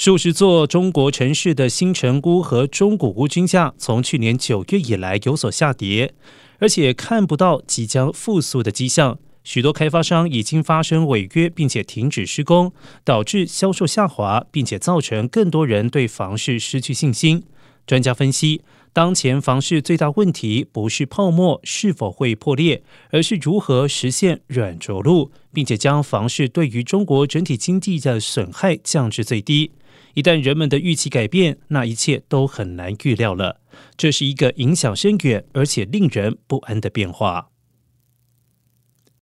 数十座中国城市的新城屋和中古屋均价从去年九月以来有所下跌，而且看不到即将复苏的迹象。许多开发商已经发生违约，并且停止施工，导致销售下滑，并且造成更多人对房市失去信心。专家分析，当前房市最大问题不是泡沫是否会破裂，而是如何实现软着陆，并且将房市对于中国整体经济的损害降至最低。一旦人们的预期改变，那一切都很难预料了。这是一个影响深远而且令人不安的变化。